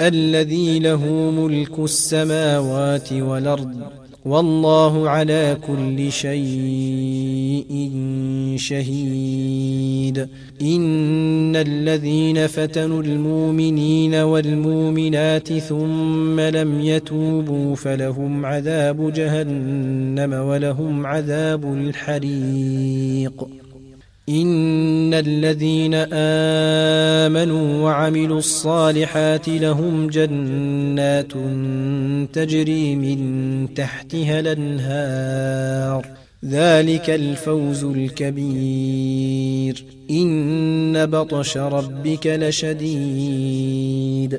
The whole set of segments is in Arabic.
الذي له ملك السماوات والأرض والله على كل شيء شهيد. إن الذين فتنوا المؤمنين والمؤمنات ثم لم يتوبوا فلهم عذاب جهنم ولهم عذاب الحريق. إن الذين آمنوا وعملوا الصالحات لهم جنات تجري من تحتها الأنهار. ذلك الفوز الكبير. إن بطش ربك لشديد.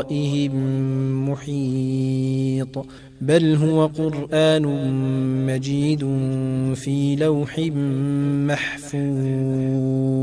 ورائهم محيط بل هو قرآن مجيد في لوح محفوظ.